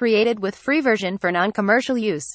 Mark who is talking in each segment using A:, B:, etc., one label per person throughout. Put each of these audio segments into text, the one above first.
A: Created with free version for non-commercial use.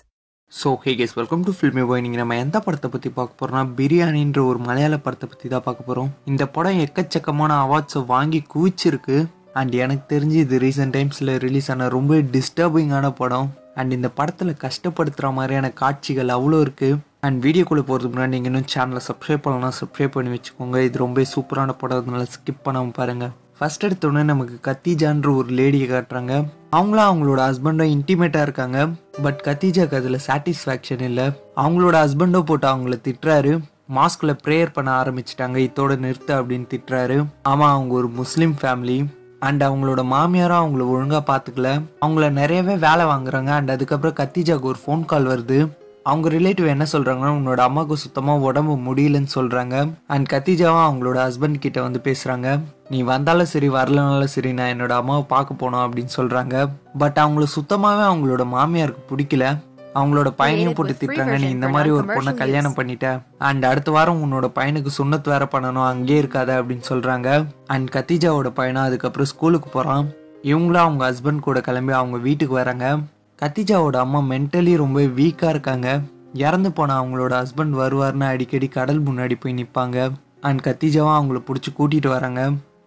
B: So hey guys welcome to filmy boy நீங்கள் நம்ம எந்த படத்தை பற்றி பார்க்க போகிறோம்னா பிரியாணின்ற ஒரு மலையாள படத்தை பற்றி தான் பார்க்க போகிறோம் இந்த படம் எக்கச்சக்கமான அவார்ட்ஸை வாங்கி குவிச்சிருக்கு. அண்ட் எனக்கு தெரிஞ்சு இது ரீசெண்ட் டைம்ஸில் ரிலீஸ் ஆன ரொம்ப டிஸ்டர்பிங்கான படம். அண்ட் இந்த படத்தில் கஷ்டப்படுத்துகிற மாதிரியான காட்சிகள் அவ்வளோ இருக்குது அண்ட் வீடியோக்குள்ளே போகிறதுக்கு முன்னாடி நீங்கள் இன்னும் சேனலை சப்ஸ்கிரைப் பண்ணலாம் சப்ஸ்கிரைப் பண்ணி வச்சுக்கோங்க. இது ரொம்ப சூப்பரான படம். அதனால ஸ்கிப் பண்ணாமல் பாருங்கள் ஃபர்ஸ்ட் எடுத்தோடனே நமக்கு கத்திஜான்ற ஒரு லேடியை காட்டுறாங்க. அவங்களும் அவங்களோட ஹஸ்பண்டும் இன்டிமேட்டாக இருக்காங்க. பட் கத்தீஜாக்கு அதில் சாட்டிஸ்ஃபேக்ஷன் இல்லை. அவங்களோட ஹஸ்பண்டோ போட்டு அவங்கள திட்டுறாரு. மாஸ்கில் ப்ரேயர் பண்ண ஆரம்பிச்சிட்டாங்க. இதோட நிறுத்து அப்படின்னு திட்டுறாரு. ஆமாம் அவங்க ஒரு முஸ்லீம் ஃபேமிலி அண்ட் அவங்களோட மாமியாரும் அவங்கள ஒழுங்காக பார்த்துக்கல அவங்கள நிறையவே வேலை வாங்குறாங்க. அண்ட் அதுக்கப்புறம் கத்திஜாக்கு ஒரு ஃபோன் கால் வருது. அவங்க ரிலேட்டிவ் என்ன சொல்றாங்கன்னா உன்னோட அம்மாவுக்கு சுத்தமா உடம்பு முடியலன்னு சொல்றாங்க. அண்ட் கத்திஜாவும் அவங்களோட ஹஸ்பண்ட் கிட்ட வந்து பேசுறாங்க. நீ வந்தாலும் சரி வரலனாலும் சரி நான் என்னோட அம்மாவை பார்க்க போனோம் அப்படின்னு சொல்றாங்க. பட் அவங்கள சுத்தமாவே அவங்களோட மாமியாருக்கு பிடிக்கல. அவங்களோட பையனையும் போட்டு திட்டுறாங்க நீ இந்த மாதிரி ஒரு பொண்ணை கல்யாணம் பண்ணிட்ட. அண்ட் அடுத்த வாரம் உன்னோட பையனுக்கு சுண்ணத் வேற பண்ணணும் அங்கேயே இருக்காத அப்படின்னு சொல்றாங்க. அண்ட் கத்திஜாவோட பையனும் அதுக்கப்புறம் ஸ்கூலுக்கு போறான். இவங்களும் அவங்க ஹஸ்பண்ட் கூட கிளம்பி அவங்க வீட்டுக்கு வராங்க. கத்திஜாவோட அம்மா மென்டலி ரொம்ப வீக்காக இருக்காங்க. இறந்து போன அவங்களோட ஹஸ்பண்ட் வருவார்னு அடிக்கடி கடல் முன்னாடி போய் நிற்பாங்க அண்ட் கத்திஜாவும் அவங்கள பிடிச்சி கூட்டிகிட்டு வராங்க.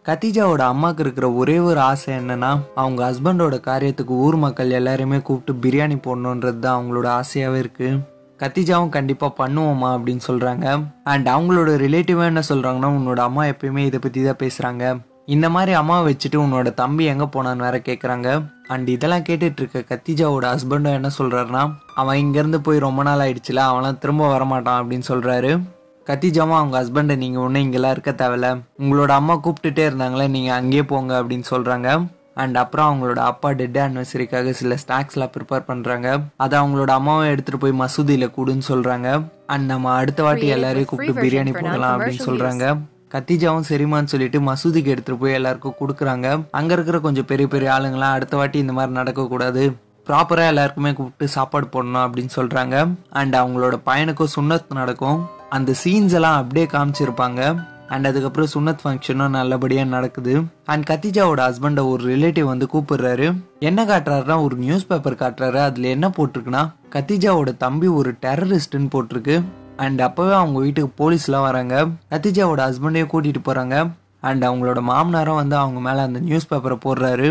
B: கத்திஜாவோட அம்மாவுக்கு இருக்கிற ஒரே ஒரு ஆசை என்னன்னா அவங்க ஹஸ்பண்டோட காரியத்துக்கு ஊர் மக்கள் எல்லாருமே கூப்பிட்டு பிரியாணி போடணுன்றது தான் அவங்களோட ஆசையாகவே இருக்குது கத்திஜாவும் கண்டிப்பாக பண்ணுவோமா அப்படின்னு சொல்கிறாங்க அண்ட் அவங்களோட ரிலேட்டிவாக என்ன சொல்கிறாங்கன்னா உன்னோட அம்மா எப்பயுமே இதை பற்றி தான் பேசுகிறாங்க இந்த மாதிரி அம்மாவை வச்சுட்டு உன்னோட தம்பி எங்கே போனான்னு வேற கேட்குறாங்க அண்ட் இதெல்லாம் கேட்டுட்டு இருக்க கத்திஜாவோட ஹஸ்பண்டும் என்ன சொல்கிறாருன்னா அவன் இங்கேருந்து போய் ரொம்ப நாள் ஆயிடுச்சுல அவன்லாம் திரும்ப வரமாட்டான் அப்படின்னு சொல்கிறாரு கத்திஜாவும் அவங்க ஹஸ்பண்டை நீங்கள் ஒன்றும் இங்கெல்லாம் இருக்க தேவையில்ல. உங்களோட அம்மா கூப்பிட்டுட்டே இருந்தாங்களே நீங்கள் அங்கேயே போங்க அப்படின்னு சொல்கிறாங்க அண்ட் அப்புறம் அவங்களோட அப்பா டெட் ஆனிவர்சரிக்காக சில ஸ்நாக்ஸ்லாம் ப்ரிப்பேர் பண்ணுறாங்க அதை அவங்களோட அம்மாவை எடுத்துகிட்டு போய் மசூதியில் கூடுன்னு சொல்கிறாங்க அண்ட் நம்ம அடுத்த வாட்டி எல்லாரையும் கூப்பிட்டு பிரியாணி போடலாம் அப்படின்னு சொல்கிறாங்க கத்திஜாவும் சரிமான்னு சொல்லிட்டு மசூதிக்கு எடுத்துகிட்டு போய் எல்லாருக்கும் கொடுக்குறாங்க. அங்கே இருக்கிற கொஞ்சம் பெரிய பெரிய ஆளுங்களாம் அடுத்த வாட்டி இந்த மாதிரி நடக்கக்கூடாது. ப்ராப்பராக எல்லாருக்குமே கூப்பிட்டு சாப்பாடு போடணும் அப்படின்னு சொல்கிறாங்க அண்ட் அவங்களோட பையனுக்கும் சுண்ணத் நடக்கும். அந்த சீன்ஸ் எல்லாம் அப்படியே காமிச்சிருப்பாங்க. அண்ட் அதுக்கப்புறம் சுண்ணத் ஃபங்க்ஷனும் நல்லபடியாக நடக்குது. அண்ட் கத்திஜாவோட ஹஸ்பண்டை ஒரு ரிலேட்டிவ் வந்து கூப்பிடுறாரு. என்ன காட்டுறாருன்னா ஒரு நியூஸ் பேப்பர் காட்டுறாரு. அதில் என்ன போட்டிருக்குன்னா கத்திஜாவோட தம்பி ஒரு டெரரிஸ்ட்னு போட்டிருக்கு. அண்ட் அப்போவே அவங்க வீட்டுக்கு போலீஸ்லாம் வராங்க. கத்திஜாவோட ஹஸ்பண்டையும் கூட்டிகிட்டு போகிறாங்க அண்ட் அவங்களோட மாமனாரும் வந்து அவங்க மேலே அந்த நியூஸ் பேப்பரை போடுறாரு.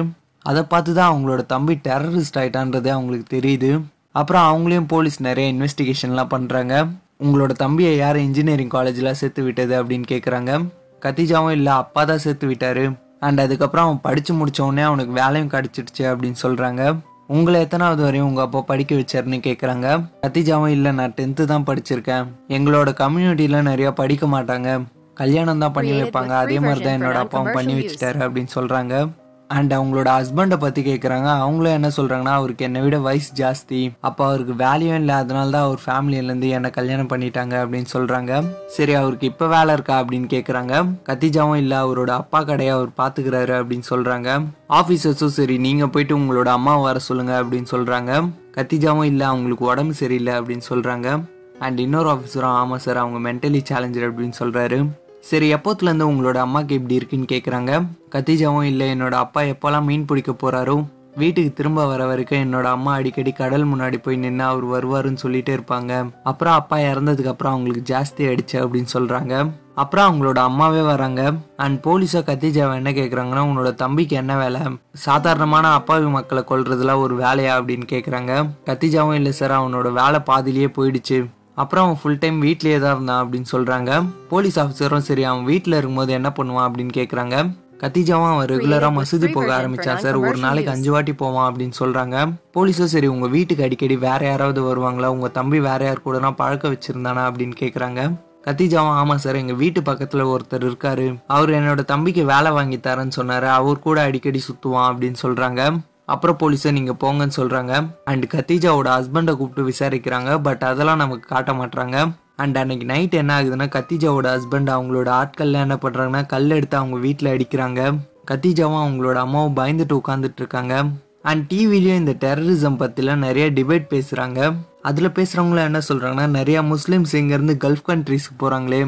B: அதை பார்த்து தான் அவங்களோட தம்பி டெரரிஸ்ட் ஆகிட்டான்றதே அவங்களுக்கு தெரியுது. அப்புறம் அவங்களையும் போலீஸ் நிறைய இன்வெஸ்டிகேஷன்லாம் பண்ணுறாங்க உங்களோட தம்பியை யார் இன்ஜினியரிங் காலேஜில் சேர்த்து விட்டது அப்படின்னு கேட்குறாங்க கத்திஜாவும் இல்லை அப்பா தான் சேர்த்து விட்டார். அண்ட் அதுக்கப்புறம் அவன் படித்து முடிச்ச உடனே அவனுக்கு வேலையும் கிடச்சிடுச்சு அப்படின்னு சொல்கிறாங்க உங்களை எத்தனாவது வரையும் உங்க அப்பா படிக்க வச்சாருன்னு கேக்குறாங்க. கத்திஜாவும் இல்ல நான் டென்த்து தான் படிச்சிருக்கேன். எங்களோட கம்யூனிட்டில நிறைய படிக்க மாட்டாங்க. கல்யாணம் தான் பண்ணி வைப்பாங்க. அதே மாதிரி தான் என்னோட அப்பாவும் பண்ணி வச்சுட்டாரு அப்படின்னு சொல்றாங்க. அண்ட் அவங்களோட ஹஸ்பண்டை பற்றி கேட்குறாங்க அவங்களும் என்ன சொல்கிறாங்கன்னா அவருக்கு என்னை விட வயசு ஜாஸ்தி. அப்போ அவருக்கு வேல்யூ இல்லை. அதனால தான் அவர் ஃபேமிலியிலேருந்து என்னை கல்யாணம் பண்ணிட்டாங்க அப்படின்னு சொல்கிறாங்க சரி அவருக்கு இப்போ வேலை இருக்கா அப்படின்னு கேட்குறாங்க கத்திஜாவும் இல்லை அவரோட அப்பா கடையை அவர் பார்த்துக்கிறாரு அப்படின்னு சொல்கிறாங்க ஆஃபீஸர்ஸும் சரி நீங்கள் போயிட்டு உங்களோட அம்மாவை வர சொல்லுங்க அப்படின்னு சொல்கிறாங்க கத்திஜாவும் இல்லை அவங்களுக்கு உடம்பு சரியில்லை அப்படின்னு சொல்கிறாங்க அண்ட் இன்னொரு ஆஃபீஸரும் ஆமாம் சார் அவங்க மென்டலி சேலஞ்சர் அப்படின்னு சொல்கிறாரு சரி எப்போத்துலேருந்து உங்களோட அம்மாக்கு இப்படி இருக்குன்னு கேட்குறாங்க கத்திஜாவும் இல்லை என்னோட அப்பா எப்போல்லாம் மீன் பிடிக்க போகிறாரோ வீட்டுக்கு திரும்ப வர வரைக்கும் என்னோட அம்மா அடிக்கடி கடல் முன்னாடி போய் நின்று அவர் வருவாருன்னு சொல்லிட்டே இருப்பாங்க. அப்புறம் அப்பா இறந்ததுக்கு அப்புறம் அவங்களுக்கு ஜாஸ்தி ஆயிடுச்சு அப்படின்னு சொல்றாங்க. அப்புறம் அவங்களோட அம்மாவே வராங்க. அண்ட் போலீஸா கத்திஜாவை என்ன கேக்குறாங்கன்னா உன்னோட தம்பிக்கு என்ன வேலை? சாதாரணமான அப்பாவி மக்களை கொள்றதுல ஒரு வேலையா? அப்படின்னு கேக்குறாங்க. கத்திஜாவும் இல்லை சார் அவனோட வேலை பாதிலேயே போயிடுச்சு. அப்புறம் அவன் ஃபுல் டைம் வீட்லயே தான் இருந்தான் அப்படின்னு சொல்றாங்க. போலீஸ் ஆஃபீஸரும் சரி அவன் வீட்டில் இருக்கும்போது என்ன பண்ணுவான் அப்படின்னு கேட்குறாங்க கத்திஜாவும் அவன் ரெகுலரா மசூதி போக ஆரம்பிச்சான் சார் ஒரு நாளைக்கு அஞ்சு வாட்டி போவான் அப்படின்னு சொல்றாங்க. போலீஸும் சரி உங்க வீட்டுக்கு அடிக்கடி வேற யாராவது வருவாங்களா? உங்க தம்பி வேற யார் கூடனா பழக்க வச்சிருந்தானா? அப்படின்னு கேக்குறாங்க. கத்திஜாவும் ஆமா சார் எங்க வீட்டு பக்கத்துல ஒருத்தர் இருக்காரு. அவர் என்னோட தம்பிக்கு வேலை வாங்கி தரேன்னு சொன்னாரு. அவர் கூட அடிக்கடி சுத்துவான் அப்படின்னு சொல்றாங்க. அப்புறம் போலீஸை நீங்கள் போங்கன்னு சொல்கிறாங்க அண்ட் கத்தீஜாவோட ஹஸ்பண்டை கூப்பிட்டு விசாரிக்கிறாங்க. பட் அதெல்லாம் நமக்கு காட்ட மாட்டாங்க அண்ட் அன்னைக்கு நைட் என்ன ஆகுதுன்னா கத்தீஜாவோட ஹஸ்பண்ட் அவங்களோட ஆட்கள்லாம் என்ன பண்ணுறாங்கன்னா கல் எடுத்து அவங்க வீட்டில் அடிக்கிறாங்க. கத்தீஜாவும் அவங்களோட அம்மாவும் பயந்துட்டு உட்காந்துட்டு இருக்காங்க. அண்ட் டிவிலையும் இந்த டெரரிசம் பற்றிலாம் நிறைய டிபேட் பேசுகிறாங்க அதில் பேசுகிறவங்களாம் என்ன சொல்கிறாங்கன்னா நிறையா முஸ்லீம்ஸ் இங்கேருந்து கல்ஃப் கண்ட்ரிஸ்க்கு போகிறாங்களே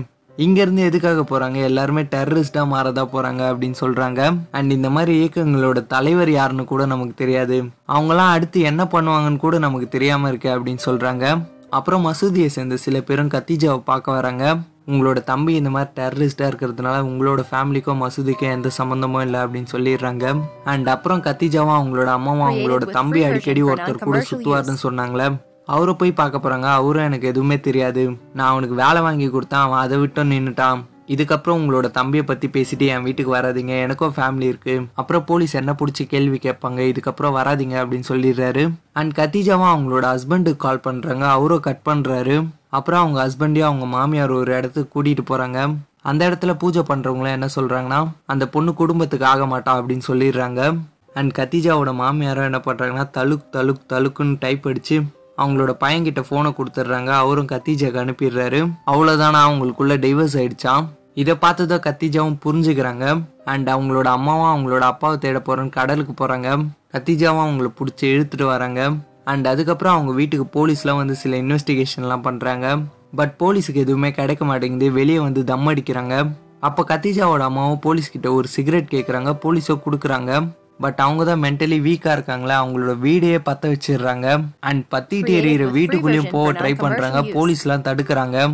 B: இங்கேருந்து எதுக்காக போகிறாங்க எல்லாருமே டெரரிஸ்டாக மாறதா போகிறாங்க அப்படின்னு சொல்கிறாங்க அண்ட் இந்த மாதிரி இயக்கங்களோட தலைவர் யாருன்னு கூட நமக்கு தெரியாது. அவங்களாம் அடுத்து என்ன பண்ணுவாங்கன்னு கூட நமக்கு தெரியாமல் இருக்கு அப்படின்னு சொல்கிறாங்க அப்புறம் மசூதியை சேர்ந்த சில பேரும் கத்திஜாவை பார்க்க வராங்க. உங்களோட தம்பி இந்த மாதிரி டெரரிஸ்டாக இருக்கிறதுனால உங்களோட ஃபேமிலிக்கும் மசூதிக்கும் எந்த சம்மந்தமும் இல்லை அப்படின்னு சொல்லிடுறாங்க. அண்ட் அப்புறம் கத்திஜாவும் அவங்களோட அம்மாவும் அவங்களோட தம்பி அடிக்கடி ஒருத்தர் கூட சுற்றுவாருன்னு சொன்னாங்களே. அவரை போய் பார்க்க போகிறாங்க அவரும் எனக்கு எதுவுமே தெரியாது. நான் அவனுக்கு வேலை வாங்கி கொடுத்தான். அவன் அதை விட்டு நின்றுட்டான் இதுக்கப்புறம் உங்களோட தம்பியை பற்றி பேசிட்டு என் வீட்டுக்கு வராதிங்க. எனக்கும் ஃபேமிலி இருக்குது அப்புறம் போலீஸ் என்ன பிடிச்சி கேள்வி கேட்பாங்க. இதுக்கப்புறம் வராதிங்க அப்படின்னு சொல்லிடுறாரு. அண்ட் கத்திஜாவும் அவங்களோட ஹஸ்பண்டுக்கு கால் பண்ணுறாங்க அவரும் கட் பண்ணுறாரு அப்புறம் அவங்க ஹஸ்பண்டையும் அவங்க மாமியார் ஒரு இடத்துக்கு கூட்டிகிட்டு போகிறாங்க அந்த இடத்துல பூஜை பண்ணுறவங்களாம் என்ன சொல்கிறாங்கன்னா அந்த பொண்ணு குடும்பத்துக்கு ஆக மாட்டா அப்படின்னு சொல்லிடுறாங்க. அண்ட் கத்திஜாவோட மாமியாரும் என்ன பண்ணுறாங்கன்னா தலுக் தலுக் தலுக்குன்னு டைப் அடித்து அவங்களோட பையன்கிட்ட ஃபோனை கொடுத்துட்றாங்க. அவரும் கத்திஜாக்கு அனுப்பிடுறாரு. அவ்வளோதானா அவங்களுக்குள்ள டைவர்ஸ் ஆயிடுச்சாம் இதை பார்த்துதான் கத்திஜாவும் புரிஞ்சுக்கிறாங்க. அண்ட் அவங்களோட அம்மாவும் அவங்களோட அப்பாவை தேட போகிறேன்னு கடலுக்கு போகிறாங்க கத்திஜாவும் அவங்கள பிடிச்சி இழுத்துட்டு வராங்க. அண்ட் அதுக்கப்புறம் அவங்க வீட்டுக்கு போலீஸ்லாம் வந்து சில இன்வெஸ்டிகேஷன்லாம் பண்ணுறாங்க பட் போலீஸுக்கு எதுவுமே கிடைக்க மாட்டேங்குது. வெளியே வந்து தம் அடிக்கிறாங்க. அப்போ கத்திஜாவோட அம்மாவும் போலீஸ்கிட்ட ஒரு சிகரெட் கேட்குறாங்க போலீஸோ கொடுக்குறாங்க. பட் அவங்க தான் மென்டலி வீக்கா இருக்காங்களா அவங்களோட வீடையே பத்த வச்சிடுறாங்க. அண்ட் பத்திட்டு எறிகிற வீட்டுக்குள்ளேயும் போக ட்ரை பண்றாங்க. போலீஸ்லாம் தடுக்கிறாங்க.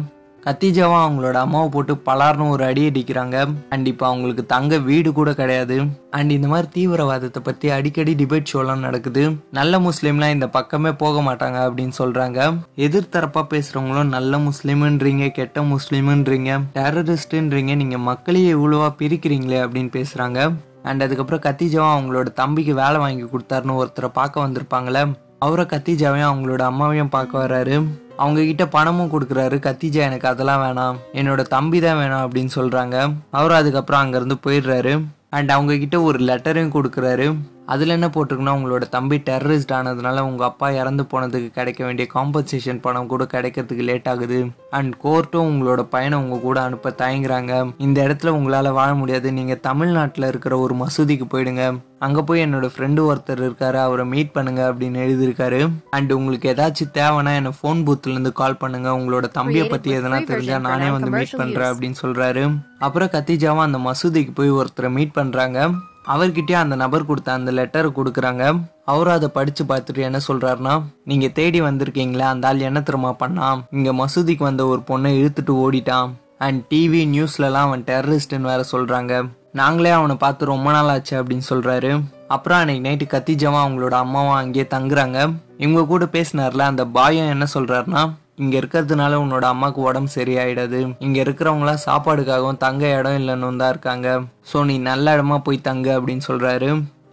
B: கத்திஜாவும் அவங்களோட அம்மாவை போட்டு பலார்னு ஒரு அடி அடிக்கிறாங்க. அண்ட் இப்போ அவங்களுக்கு தங்க வீடு கூட கிடையாது. அண்ட் இந்த மாதிரி தீவிரவாதத்தை பத்தி அடிக்கடி டிபேட் ஷோலாம் நடக்குது. நல்ல முஸ்லீம்லாம் இந்த பக்கமே போக மாட்டாங்க அப்படின்னு சொல்றாங்க. எதிர்த்தரப்பா பேசுறவங்களும் நல்ல முஸ்லீம்ன்றீங்க கெட்ட முஸ்லீம்ன்றீங்க டெரரிஸ்ட்ன்றீங்க நீங்க மக்களையே இவ்வளவா பிரிக்கிறீங்களே அப்படின்னு பேசுறாங்க. அண்ட் அதுக்கப்புறம் கத்திஜாவும் அவங்களோட தம்பிக்கு வேலை வாங்கி கொடுத்தாருன்னு ஒருத்தரை பார்க்க வந்திருப்பாங்களே அவரை கத்திஜாவையும் அவங்களோட அம்மாவையும் பார்க்க வர்றாரு. அவங்க கிட்ட பணமும் கொடுக்குறாரு. கத்திஜா எனக்கு அதெல்லாம் வேணாம். என்னோட தம்பி தான் வேணும் அப்படின்னு சொல்கிறாங்க அவரும் அதுக்கப்புறம் அங்கேருந்து போயிடுறாரு. அண்ட் அவங்க கிட்ட ஒரு லெட்டரையும் கொடுக்குறாரு. அதில் என்ன போட்டிருக்குன்னா உங்களோட தம்பி டெரரிஸ்ட் ஆனதுனால உங்கள் அப்பா இறந்து போனதுக்கு கிடைக்க வேண்டிய காம்பன்சேஷன் பணம் கூட கிடைக்கிறதுக்கு லேட் ஆகுது. அண்ட் கோர்ட்டும் உங்களோட பையனை உங்க கூட அனுப்ப தயங்குறாங்க. இந்த இடத்துல உங்களால் வாழ முடியாது. நீங்கள் தமிழ்நாட்டில் இருக்கிற ஒரு மசூதிக்கு போயிடுங்க. அங்கே போய் என்னோட ஃப்ரெண்டு ஒருத்தர் இருக்காரு. அவரை மீட் பண்ணுங்க அப்படின்னு எழுதியிருக்காரு. அண்ட் உங்களுக்கு ஏதாச்சும் தேவைன்னா என்ன ஃபோன் பூத்துலேருந்து கால் பண்ணுங்க. உங்களோட தம்பியை பற்றி எதனா தெரிஞ்சா நானே வந்து மீட் பண்ணுறேன் அப்படின்னு சொல்கிறாரு அப்புறம் கத்திஜாவும் அந்த மசூதிக்கு போய் ஒருத்தரை மீட் பண்ணுறாங்க அவர்கிட்டயே அந்த நபர் கொடுத்த அந்த லெட்டரை கொடுக்குறாங்க. அவரும் அதை படிச்சு பார்த்துட்டு என்ன சொல்றாருன்னா நீங்க தேடி வந்திருக்கீங்களே அந்த ஆள் என்ன திரும்ப பண்ணான்? இங்க மசூதிக்கு வந்த ஒரு பொண்ணை இழுத்துட்டு ஓடிட்டான். அண்ட் டிவி நியூஸ்லலாம் அவன் டெரரிஸ்ட்னு வேற சொல்றாங்க. நாங்களே அவனை பார்த்து ரொம்ப நாள் ஆச்சு அப்படின்னு சொல்றாரு. அப்புறம் அன்னைக்கு நைட்டு கத்திஜாவும் அவங்களோட அம்மாவும் அங்கேயே தங்குறாங்க. இவங்க கூட பேசினார்ல அந்த பாயம் என்ன சொல்றாருன்னா இங்க இருக்கிறதுனால உன்னோட அம்மாக்கு உடம்பு சரியாயிடாது. இங்க இருக்கிறவங்களாம் சாப்பாடுக்காகவும் தங்க இடம் இல்லைன்னு தான் இருக்காங்க. ஸோ நீ நல்ல இடமா போய் தங்கு அப்படின்னு சொல்றாரு.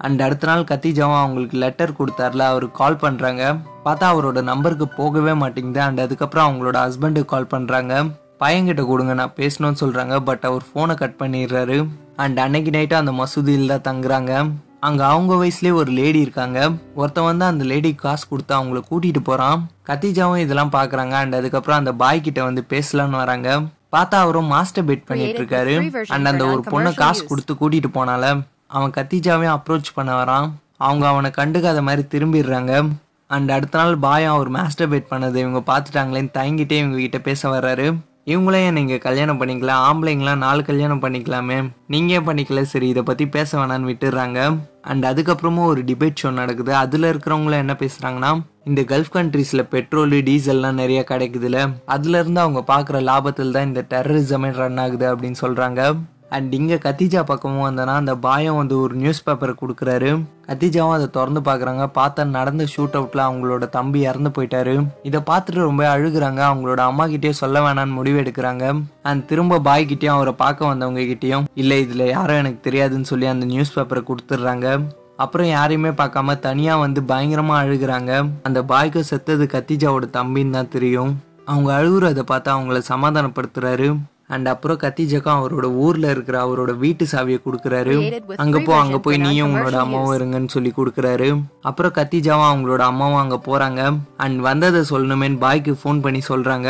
B: அண்ட் அடுத்த நாள் கத்திஜாவும் அவங்களுக்கு லெட்டர் கொடுத்தாருல அவருக்கு கால் பண்றாங்க. பார்த்தா அவரோட நம்பருக்கு போகவே மாட்டேங்குது. அண்ட் அதுக்கப்புறம் அவங்களோட ஹஸ்பண்டுக்கு கால் பண்றாங்க. பையன்கிட்ட கொடுங்க நான் பேசணும்னு சொல்றாங்க. பட் அவர் ஃபோனை கட் பண்ணிடுறாரு. அண்ட் அன்னைக்கு நைட்டு அந்த மசூதியில் தான் தங்குறாங்க. அங்க அவங்க வயசுலயே ஒரு லேடி இருக்காங்க. ஒருத்தன் வந்து அந்த லேடி காசு கொடுத்து அவங்கள கூட்டிட்டு போறான். கத்திஜாவும் இதெல்லாம் பாக்குறாங்க. அண்ட் அதுக்கப்புறம் அந்த பாய் கிட்ட வந்து பேசலாம்னு வராங்க. பார்த்தா அவரும் மாஸ்டர் பெட் பண்ணிட்டு இருக்காரு. அண்ட் அந்த ஒரு பொண்ணை காசு கொடுத்து கூட்டிட்டு போனால அவன் கத்திஜாவையும் அப்ரோச் பண்ண வரான். அவங்க அவனை கண்டுக்காத மாதிரி திரும்பிடுறாங்க. அண்ட் அடுத்த நாள் பாயம் அவர் மாஸ்டர் பெட் பண்ணது இவங்க பார்த்துட்டாங்களேன்னு தயங்கிட்டே இவங்க கிட்ட பேச வர்றாரு. இவங்களையும் நீங்கள் கல்யாணம் பண்ணிக்கலாம் ஆம்பளைங்களாம் நாலு கல்யாணம் பண்ணிக்கலாமே. நீங்கள் ஏன் பண்ணிக்கல? சரி இதை பற்றி பேச வேணாம்னு விட்டுடுறாங்க அண்ட் அதுக்கப்புறமும் ஒரு டிபேட் ஷோ நடக்குது. அதில் இருக்கிறவங்களும் என்ன பேசுகிறாங்கன்னா இந்த கல்ஃப் கண்ட்ரீஸில் பெட்ரோலு டீசல்லாம் நிறைய கிடைக்குதுல. அதுலேருந்து அவங்க பார்க்குற லாபத்தில் தான் இந்த டெரரிசமே ரன் ஆகுது அப்படின்னு சொல்கிறாங்க அண்ட் இங்கே கத்திஜா பக்கமும் வந்தனா அந்த பாயம் வந்து ஒரு நியூஸ் பேப்பரை கொடுக்குறாரு. கத்திஜாவும் அதை திறந்து பார்க்குறாங்க. பார்த்தா நடந்த ஷூட் அவுட்டில் அவங்களோட தம்பி இறந்து போயிட்டாரு. இதை பார்த்துட்டு ரொம்ப அழுகுறாங்க. அவங்களோட அம்மா கிட்டயே சொல்ல வேணாம்னு முடிவு எடுக்கிறாங்க. அண்ட் திரும்ப பாய் கிட்டேயும் அவரை பார்க்க வந்தவங்க கிட்டேயும் இல்லை இதில் யாரும் எனக்கு தெரியாதுன்னு சொல்லி அந்த நியூஸ் பேப்பரை கொடுத்துட்றாங்க. அப்புறம் யாரையுமே பார்க்காம தனியாக வந்து பயங்கரமாக அழுகுறாங்க. அந்த பாய்க்கு செத்தது கத்திஜாவோட தம்பின்னு தான் தெரியும். அவங்க அழுகுறதை பார்த்து அவங்கள சமாதானப்படுத்துறாரு. அண்ட் அப்புறம் கத்திஜாக்கும் அவரோட ஊர்ல இருக்கிற அவரோட வீட்டு சாவியை கொடுக்குறாரு. அங்க போ அங்க போய் நீயும் உங்களோட அம்மாவும் இருங்கன்னு சொல்லி கொடுக்குறாரு. அப்புறம் கத்திஜாவும் அவங்களோட அம்மாவும் அங்க போறாங்க. அண்ட் வந்ததை சொல்லணுமேன்னு பாய்க்கு ஃபோன் பண்ணி சொல்றாங்க.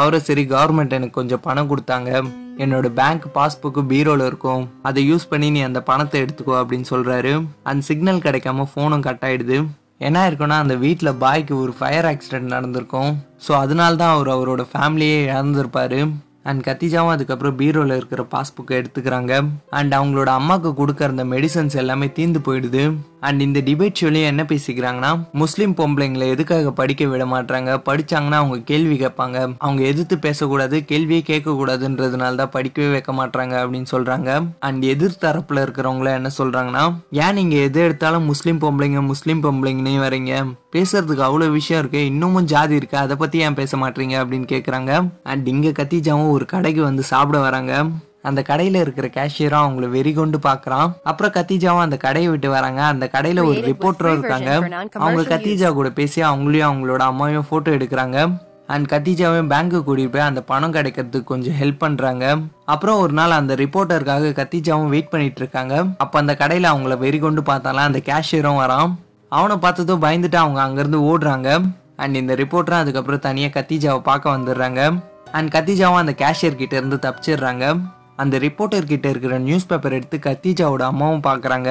B: அவரும் சரி கவர்மெண்ட் எனக்கு கொஞ்சம் பணம் கொடுத்தாங்க. என்னோட பேங்க் பாஸ்புக்கு பீரோல இருக்கும். அதை யூஸ் பண்ணி நீ அந்த பணத்தை எடுத்துக்கோ அப்படின்னு சொல்றாரு. அந்த சிக்னல் கிடைக்காம ஃபோனும் கட் ஆயிடுது. என்ன இருக்குன்னா அந்த வீட்டில் பாய்க்கு ஒரு ஃபயர் ஆக்சிடென்ட் நடந்திருக்கும். ஸோ அதனால தான் அவர் அவரோட ஃபேமிலியே இழந்திருப்பாரு. அண்ட் கத்திஜாவும் அதுக்கப்புறம் பீரோல இருக்கிற பாஸ்புக்கை எடுத்துக்கிறாங்க. அண்ட் அவங்களோட அம்மாவுக்கு கொடுக்குற அந்த மெடிசன்ஸ் எல்லாமே தீந்து போயிடுது. அண்ட் இந்த டிபேட் ஷோலையும் என்ன பேசிக்கிறாங்கன்னா முஸ்லீம் பொம்பளைங்களை எதுக்காக படிக்க விட மாட்டாங்க படிச்சாங்கன்னா அவங்க கேள்வி கேட்பாங்க. அவங்க எதிர்த்து பேசக்கூடாது கேள்வியே கேட்கக்கூடாதுன்றதுனால தான் படிக்கவே வைக்க மாட்டாங்க அப்படின்னு சொல்றாங்க. அண்ட் எதிர்த்தரப்புல இருக்கிறவங்கள என்ன சொல்றாங்கன்னா ஏன் நீங்க எது எடுத்தாலும் முஸ்லீம் பொம்பளைங்க முஸ்லீம் பொம்பளைங்கன்னே வரீங்க? பேசுறதுக்கு அவ்வளோ விஷயம் இருக்கு இன்னமும் ஜாதி இருக்கு? அதை பத்தி ஏன் பேச மாட்டீங்க அப்படின்னு கேட்குறாங்க அண்ட் இங்க கத்திஜாவும் ஒரு கடைக்கு வந்து சாப்பிட வராங்க. அந்த கடையில இருக்கிற கேஷியரும் அவங்கள வெறி கொண்டு பாக்குறான். அப்புறம் கத்திஜாவும் அந்த கடையை விட்டு வராங்க. அந்த கடையில ஒரு ரிப்போர்ட்டரும் இருக்காங்க. அவங்க. கத்திஜா கூட பேசி அவங்களையும் அவங்களோட அம்மாவையும் போட்டோ எடுக்கிறாங்க. அண்ட் கத்திஜாவையும் பேங்க்கு கூட்டிட்டு போய் அந்த பணம் கிடைக்கிறதுக்கு கொஞ்சம் ஹெல்ப் பண்றாங்க. அப்புறம் ஒரு நாள் அந்த ரிப்போர்ட்டருக்காக கத்திஜாவும் வெயிட் பண்ணிட்டு இருக்காங்க. அப்ப அந்த கடையில அவங்கள வெறி கொண்டு பார்த்தாலாம் அந்த கேஷியரும் வரான். அவனை பார்த்ததும் பயந்துட்டு அவங்க அங்கிருந்து ஓடுறாங்க. அண்ட் இந்த ரிப்போர்ட்டரும் அதுக்கப்புறம் தனியா கத்திஜாவை பார்க்க வந்துடுறாங்க. அண்ட் கத்திஜாவும் அந்த கேஷியர் கிட்ட இருந்து தப்பிச்சிடுறாங்க. அந்த ரிப்போர்ட்டர் கிட்ட இருக்கிற நியூஸ் பேப்பர் எடுத்து கத்தீஜாவோட அம்மாவும் பார்க்குறாங்க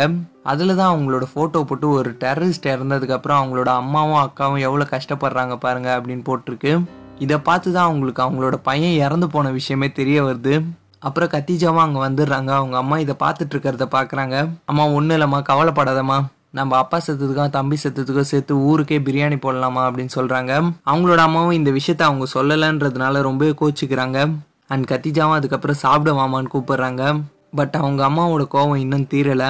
B: அதில் தான் அவங்களோட ஃபோட்டோ போட்டு ஒரு டெரரிஸ்ட் இறந்ததுக்கப்புறம் அவங்களோட அம்மாவும் அக்காவும் எவ்வளோ கஷ்டப்படுறாங்க பாருங்க அப்படின்னு போட்டிருக்கு. இதை பார்த்து தான் அவங்களுக்கு அவங்களோட பையன் இறந்து போன விஷயமே தெரிய வருது. அப்புறம் கத்திஜாவும் அங்கே வந்துடுறாங்க. அவங்க அம்மா இதை பார்த்துட்டு இருக்கிறத பார்க்குறாங்க அம்மா ஒன்றும் இல்லைம்மா கவலைப்படாதம்மா. நம்ம அப்பா செத்ததுக்கும் தம்பி செத்ததுக்கும் சேர்த்து ஊருக்கே பிரியாணி போடலாமா? அப்படின்னு சொல்கிறாங்க அவங்களோட அம்மாவும் இந்த விஷயத்த அவங்க சொல்லலைன்றதுனால ரொம்பவே கோச்சிக்கிறாங்க. அண்ட் கத்திஜாவும் அதுக்கப்புறம் சாப்பிட வாமான்னு கூப்பிடுறாங்க. பட் அவங்க அம்மாவோட கோவம் இன்னும் தீரல.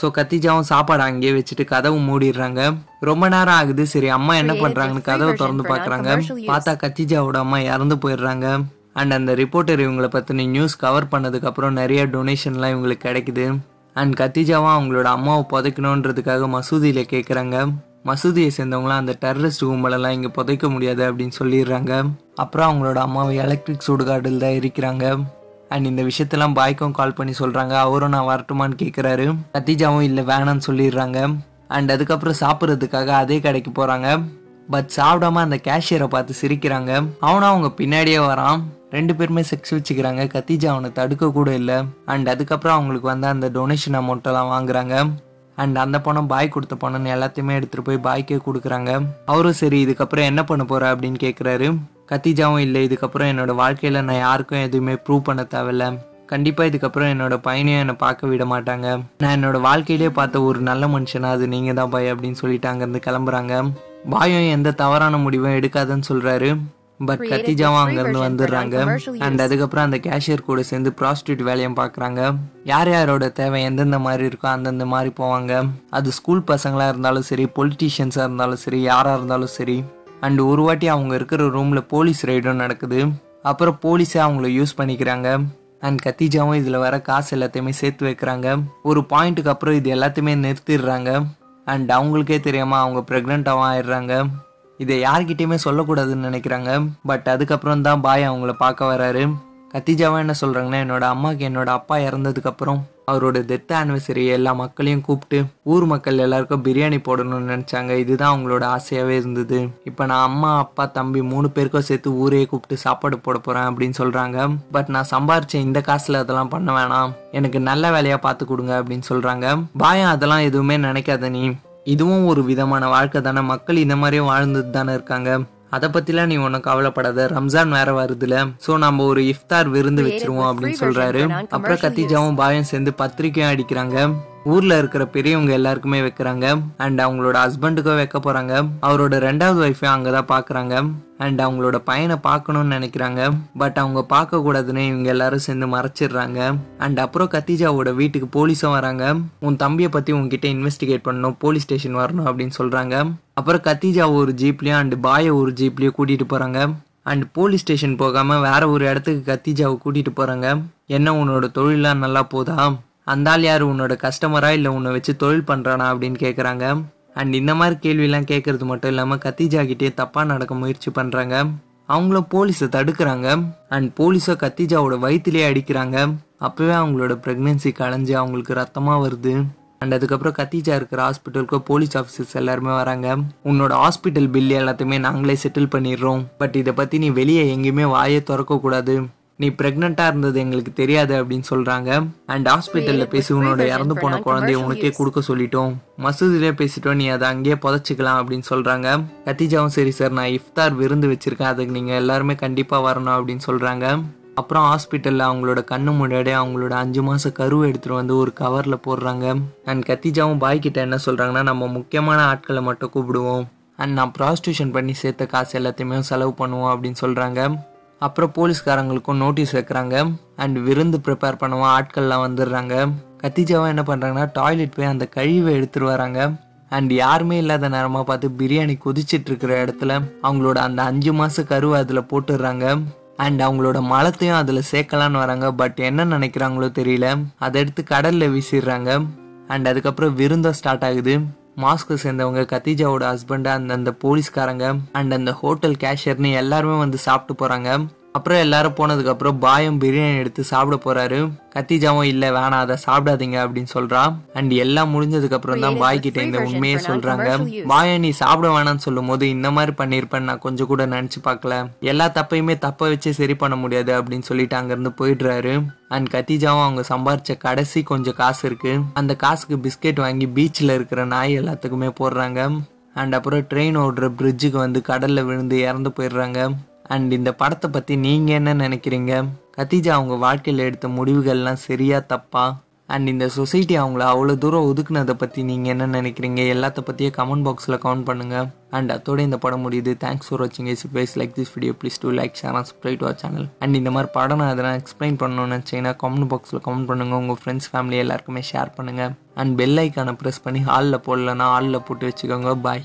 B: ஸோ கத்திஜாவும் சாப்பாடு அங்கேயே வச்சுட்டு கதவு மூடிடுறாங்க. ரொம்ப நேரம் ஆகுது. சரி அம்மா என்ன
A: free
B: கதவை திறந்து பார்க்கறாங்க. பார்த்தா கத்திஜாவோட அம்மா இறந்து போயிடுறாங்க. அண்ட் அந்த ரிப்போர்ட்டர் இவங்களை பத்தின நியூஸ் கவர் பண்ணதுக்கு அப்புறம் நிறைய டொனேஷன்லாம் இவங்களுக்கு கிடைக்குது. அண்ட் கத்திஜாவும் அவங்களோட அம்மாவை புதைக்கணுன்றதுக்காக மசூதியில கேட்குறாங்க மசூதியை சேர்ந்தவங்களாம் அந்த டெரரிஸ்ட் கும்பலெல்லாம் இங்கே புதைக்க முடியாது அப்படின்னு சொல்லிடுறாங்க. அப்புறம் அவங்களோட அம்மாவை எலக்ட்ரிக் சுடுகாடில் தான் இருக்கிறாங்க அண்ட் இந்த விஷயத்தெல்லாம் பாய்க்கும் கால் பண்ணி சொல்கிறாங்க அவரும் நான் வரட்டுமான்னு கேட்குறாரு நத்தீஜாவும் இல்லை வேணாம்னு சொல்லிடுறாங்க. அண்ட் அதுக்கப்புறம் சாப்பிட்றதுக்காக அதே கடைக்கு போகிறாங்க பட் சாப்பிடாம அந்த கேஷியரை பார்த்து சிரிக்கிறாங்க. அவனும் அவங்க பின்னாடியே வரான். ரெண்டு பேருமே செக்ஸ் வச்சுக்கிறாங்க. கத்தீஜா அவனை தடுக்க கூட இல்லை. அண்ட் அதுக்கப்புறம் அவங்களுக்கு வந்து அந்த டொனேஷன் அமௌண்ட்டெல்லாம் வாங்குறாங்க. அண்ட் அந்த பணம் பாய் கொடுத்த பணம் எல்லாத்தையுமே எடுத்துகிட்டு போய் பாய்க்கே கொடுக்குறாங்க. அவரும் சரி இதுக்கப்புறம் என்ன பண்ண போகிற அப்படின்னு கேட்குறாரு கத்திஜாவும் இல்லை இதுக்கப்புறம் என்னோடய வாழ்க்கையில் நான் யாருக்கும் எதுவுமே ப்ரூவ் பண்ண தேவையில்ல. கண்டிப்பாக இதுக்கப்புறம் என்னோட பையனையும் என்னை பார்க்க விட மாட்டாங்க. நான் என்னோடய வாழ்க்கையிலே பார்த்த ஒரு நல்ல மனுஷனா அது நீங்கள் தான் பாய் அப்படின்னு சொல்லிட்டு அங்கேருந்து கிளம்புறாங்க. பாயும் எந்த தவறான முடிவும் எடுக்காதுன்னு சொல்கிறாரு பட் கத்திஜாவும் அங்கிருந்து வந்துடுறாங்க. அண்ட் அதுக்கப்புறம் அந்த கேஷியர் கூட சேர்ந்து ப்ராஸ்டியூட் வேலையும் பார்க்குறாங்க. யார் யாரோட தேவை எந்தெந்த மாதிரி இருக்கோ அந்தந்த மாதிரி போவாங்க. அது ஸ்கூல் பசங்களா இருந்தாலும் சரி பொலிட்டீஷியன்ஸாக இருந்தாலும் சரி யாராக இருந்தாலும் சரி. அண்ட் ஒரு வாட்டி அவங்க இருக்கிற ரூமில் போலீஸ் ரைடும் நடக்குது. அப்புறம் போலீஸே அவங்கள யூஸ் பண்ணிக்கிறாங்க. அண்ட் கத்திஜாவும் இதில் வர காசு எல்லாத்தையுமே சேர்த்து வைக்கிறாங்க. ஒரு பாயிண்ட்டுக்கு அப்புறம் இது எல்லாத்தையுமே நிறுத்திடுறாங்க. அண்ட் அவங்களுக்கே தெரியாம அவங்க ப்ரெக்னெண்ட்டாகவும் ஆயிடுறாங்க. இதை யார்கிட்டயுமே சொல்லக்கூடாதுன்னு நினைக்கிறாங்க. பட் அதுக்கப்புறம் தான் பாய் அவங்கள பார்க்க வராரு. கத்திஜாவா என்ன சொல்கிறாங்கன்னா என்னோட அம்மாவுக்கு என்னோட அப்பா இறந்ததுக்கப்புறம் அவரோட டெத் ஆனிவர்சரி எல்லா மக்களையும் கூப்பிட்டு ஊர் மக்கள் எல்லாருக்கும் பிரியாணி போடணும்னு நினச்சாங்க. இதுதான் அவங்களோட ஆசையாகவே இருந்தது. இப்போ நான் அம்மா அப்பா தம்பி மூணு பேருக்கும் சேர்த்து ஊரே கூப்பிட்டு சாப்பாடு போட போகிறேன் அப்படின்னு சொல்கிறாங்க பட் நான் சம்பாரிச்ச இந்த காசில் அதெல்லாம் பண்ண வேணாம். எனக்கு நல்ல வேலையாக பார்த்து கொடுங்க அப்படின்னு சொல்கிறாங்க பாயம் அதெல்லாம் எதுவுமே நினைக்காத நீ. இதுவும் ஒரு விதமான வாழ்க்கை தானே? மக்கள் இந்த மாதிரியும் வாழ்ந்துட்டு தானே இருக்காங்க. அதை பத்திலாம் நீ ஒன்றும் கவலைப்படாத. ரம்ஜான் வேற வருதுல. சோ நம்ம ஒரு இஃப்தார் விருந்து வச்சிருவோம் அப்படின்னு
A: non-commercial
B: அப்புறம் கத்திஜாவும் பாயும் சேர்ந்து பத்திரிக்கையும் அடிக்கிறாங்க. ஊர்ல இருக்கிற பெரியவங்க எல்லாருக்குமே வைக்கிறாங்க. அண்ட் அவங்களோட ஹஸ்பண்டுக்கும் வைக்க போறாங்க. அவரோட ரெண்டாவது ஒய்ஃபையும் அங்கதான் பாக்குறாங்க. அண்ட் அவங்களோட பையனை பார்க்கணும்னு நினைக்கிறாங்க. பட் அவங்க பார்க்க கூடாதுன்னு இவங்க எல்லாரும் சேர்ந்து மறைச்சிடுறாங்க. அண்ட் அப்புறம் கத்திஜாவோட வீட்டுக்கு போலீஸும் வராங்க. உன் தம்பியை பத்தி உங்ககிட்ட இன்வெஸ்டிகேட் பண்ணணும் போலீஸ் ஸ்டேஷன் வரணும் அப்படின்னு சொல்றாங்க. அப்புறம் கத்திஜா ஒரு ஜீப்லயும் அண்ட் பாய ஒரு ஜீப்லயும் கூட்டிட்டு போறாங்க. அண்ட் போலீஸ் ஸ்டேஷன் போகாம வேற ஒரு இடத்துக்கு கத்திஜாவை கூட்டிட்டு போறாங்க. என்ன உன்னோட தொழிலாம் நல்லா போதா? அந்தால் யார்? உன்னோட கஸ்டமரா இல்லை உன்னை வச்சு தொழில் பண்ணுறானா அப்படின்னு கேட்குறாங்க அண்ட் இந்த மாதிரி கேள்விலாம் கேட்குறது மட்டும் இல்லாமல் கத்திஜா கிட்டே தப்பாக நடக்க முயற்சி பண்ணுறாங்க அவங்களும் போலீஸை தடுக்கிறாங்க. அண்ட் போலீஸோ கத்திஜாவோட வயிற்றுலேயே அடிக்கிறாங்க. அப்போவே அவங்களோட ப்ரெக்னென்சி கலைஞ்சு அவங்களுக்கு ரத்தமாக வருது. அண்ட் அதுக்கப்புறம் கத்திஜா இருக்கிற ஹாஸ்பிட்டலுக்கு போலீஸ் ஆஃபீஸர்ஸ் எல்லாருமே வராங்க. உன்னோட ஹாஸ்பிட்டல் பில் எல்லாத்தையுமே நாங்களே செட்டில் பண்ணிடுறோம். பட் இதை பற்றி நீ வெளியே எங்கேயுமே வாயை திறக்கக்கூடாது. நீ பிரெக்னெண்டா இருந்தது எங்களுக்கு தெரியாது அப்படின்னு சொல்றாங்க. அண்ட் ஹாஸ்பிட்டல்ல பேசி உன்னோட இறந்து போன குழந்தைய உனக்கே கொடுக்க சொல்லிட்டோம். மசூதிலே பேசிட்டோம் நீ அதை அங்கேயே புதைச்சிக்கலாம் அப்படின்னு சொல்றாங்க. கத்திஜாவும் சரி சார் நான் இஃப்தார் விருந்து வச்சிருக்கேன். அதுக்கு நீங்க எல்லாருமே கண்டிப்பா வரணும் அப்படின்னு சொல்றாங்க. அப்புறம் ஹாஸ்பிட்டலில் அவங்களோட கண்ணு முன்னாடியே அவங்களோட அஞ்சு மாதம் கருவை எடுத்துகிட்டு வந்து ஒரு கவரில் போடுறாங்க. அண்ட் கத்திஜாவும் பாய் கிட்ட என்ன சொல்கிறாங்கன்னா நம்ம முக்கியமான ஆட்களை மட்டும் கூப்பிடுவோம். அண்ட் நான் ப்ராஸ்டியூஷன் பண்ணி சேர்த்த காசு எல்லாத்தையுமே செலவு பண்ணுவோம் அப்படின்னு சொல்கிறாங்க அப்புறம் போலீஸ்காரங்களுக்கும் நோட்டீஸ் வைக்கிறாங்க. அண்ட் விருந்து ப்ரிப்பேர் பண்ணுவோம் ஆட்கள்லாம் வந்துடுறாங்க. கத்திஜாவா என்ன பண்ணுறாங்கன்னா டாய்லெட் போய் அந்த கழிவை எடுத்துகிட்டு வராங்க. அண்ட் யாருமே இல்லாத நேரமாக பார்த்து பிரியாணி கொதிச்சிட்டு இருக்கிற இடத்துல அவங்களோட அந்த அஞ்சு மாத கருவை அதில் போட்டுடுறாங்க. அண்ட் அவங்களோட மலத்தையும் அதில் சேர்க்கலான்னு வராங்க. பட் என்ன நினைக்கிறாங்களோ தெரியல. அதை எடுத்து கடலில் வீசிடுறாங்க. அண்ட் அதுக்கப்புறம் விருந்தம் ஸ்டார்ட் ஆகுது. மாஸ்க்கு சேர்ந்தவங்க கத்தீஜாவோட ஹஸ்பண்ட் அந்த அந்த போலீஸ்காரங்க அண்ட் அந்த ஹோட்டல் கேஷியர்னு எல்லாருமே வந்து சாப்பிட்டு போகிறாங்க அப்புறம் எல்லாரும் போனதுக்கு அப்புறம் பாயம் பிரியாணி எடுத்து சாப்பிட போறாரு. கத்திஜாவும் இல்ல வேணாம் அதை சாப்பிடாதீங்க அப்படின்னு சொல்றான். அண்ட் எல்லாம் முடிஞ்சதுக்கு அப்புறம் தான் பாய் கிட்ட இந்த உண்மையை சொல்றாங்க. பாய நீ சாப்பிட வேணாம்னு சொல்லும் போது இந்த மாதிரி பண்ணிருப்பேன் நான் கொஞ்சம் கூட நினைச்சு பார்க்கல. எல்லா தப்பையுமே தப்ப வச்சு சரி பண்ண முடியாது அப்படின்னு சொல்லிட்டு அங்க இருந்து போயிடுறாரு அண்ட் கத்திஜாவும் அவங்க சம்பாரிச்ச கடைசி கொஞ்சம் காசு இருக்கு. அந்த காசுக்கு பிஸ்கெட் வாங்கி பீச்சில் இருக்கிற நாய் எல்லாத்துக்குமே போடுறாங்க. அண்ட் அப்புறம் ட்ரெயின் ஓடுற பிரிட்ஜுக்கு வந்து கடல்ல விழுந்து இறந்து போயிடுறாங்க. அண்ட் இந்த படத்தை பற்றி நீங்கள் என்ன நினைக்கிறீங்க? கத்திஜா அவங்க வாழ்க்கையில் எடுத்த முடிவுகள்லாம் சரியா தப்பா? அண்ட் இந்த சொசைட்டி அவங்கள அவ்வளோ தூரம் ஒதுக்குனதை பற்றி நீங்கள் என்ன நினைக்கிறீங்க? எல்லாத்த பற்றியே கமெண்ட் பாக்ஸில் கமெண்ட் பண்ணுங்கள் அண்ட் அதோட இந்த படம் முடியுது. தேங்க்ஸ் ஃபார் வாட்சிங் is base like this video please do like share subscribe to channel and இந்த மாதிரி படம் நான் அதெல்லாம் எக்ஸ்பிளைன் பண்ணணும்னு நினச்சிங்கன்னா கமெண்ட் பாக்ஸில் கமெண்ட் பண்ணுங்கள் உங்கள் ஃப்ரெண்ட்ஸ் ஃபேமிலி எல்லாருக்குமே ஷேர் பண்ணுங்கள் அண்ட் பெல் ஐக்கானை ப்ரெஸ் பண்ணி ஹாலில் போடலன்னா ஹாலில் போட்டு வச்சுக்கோங்க. பாய்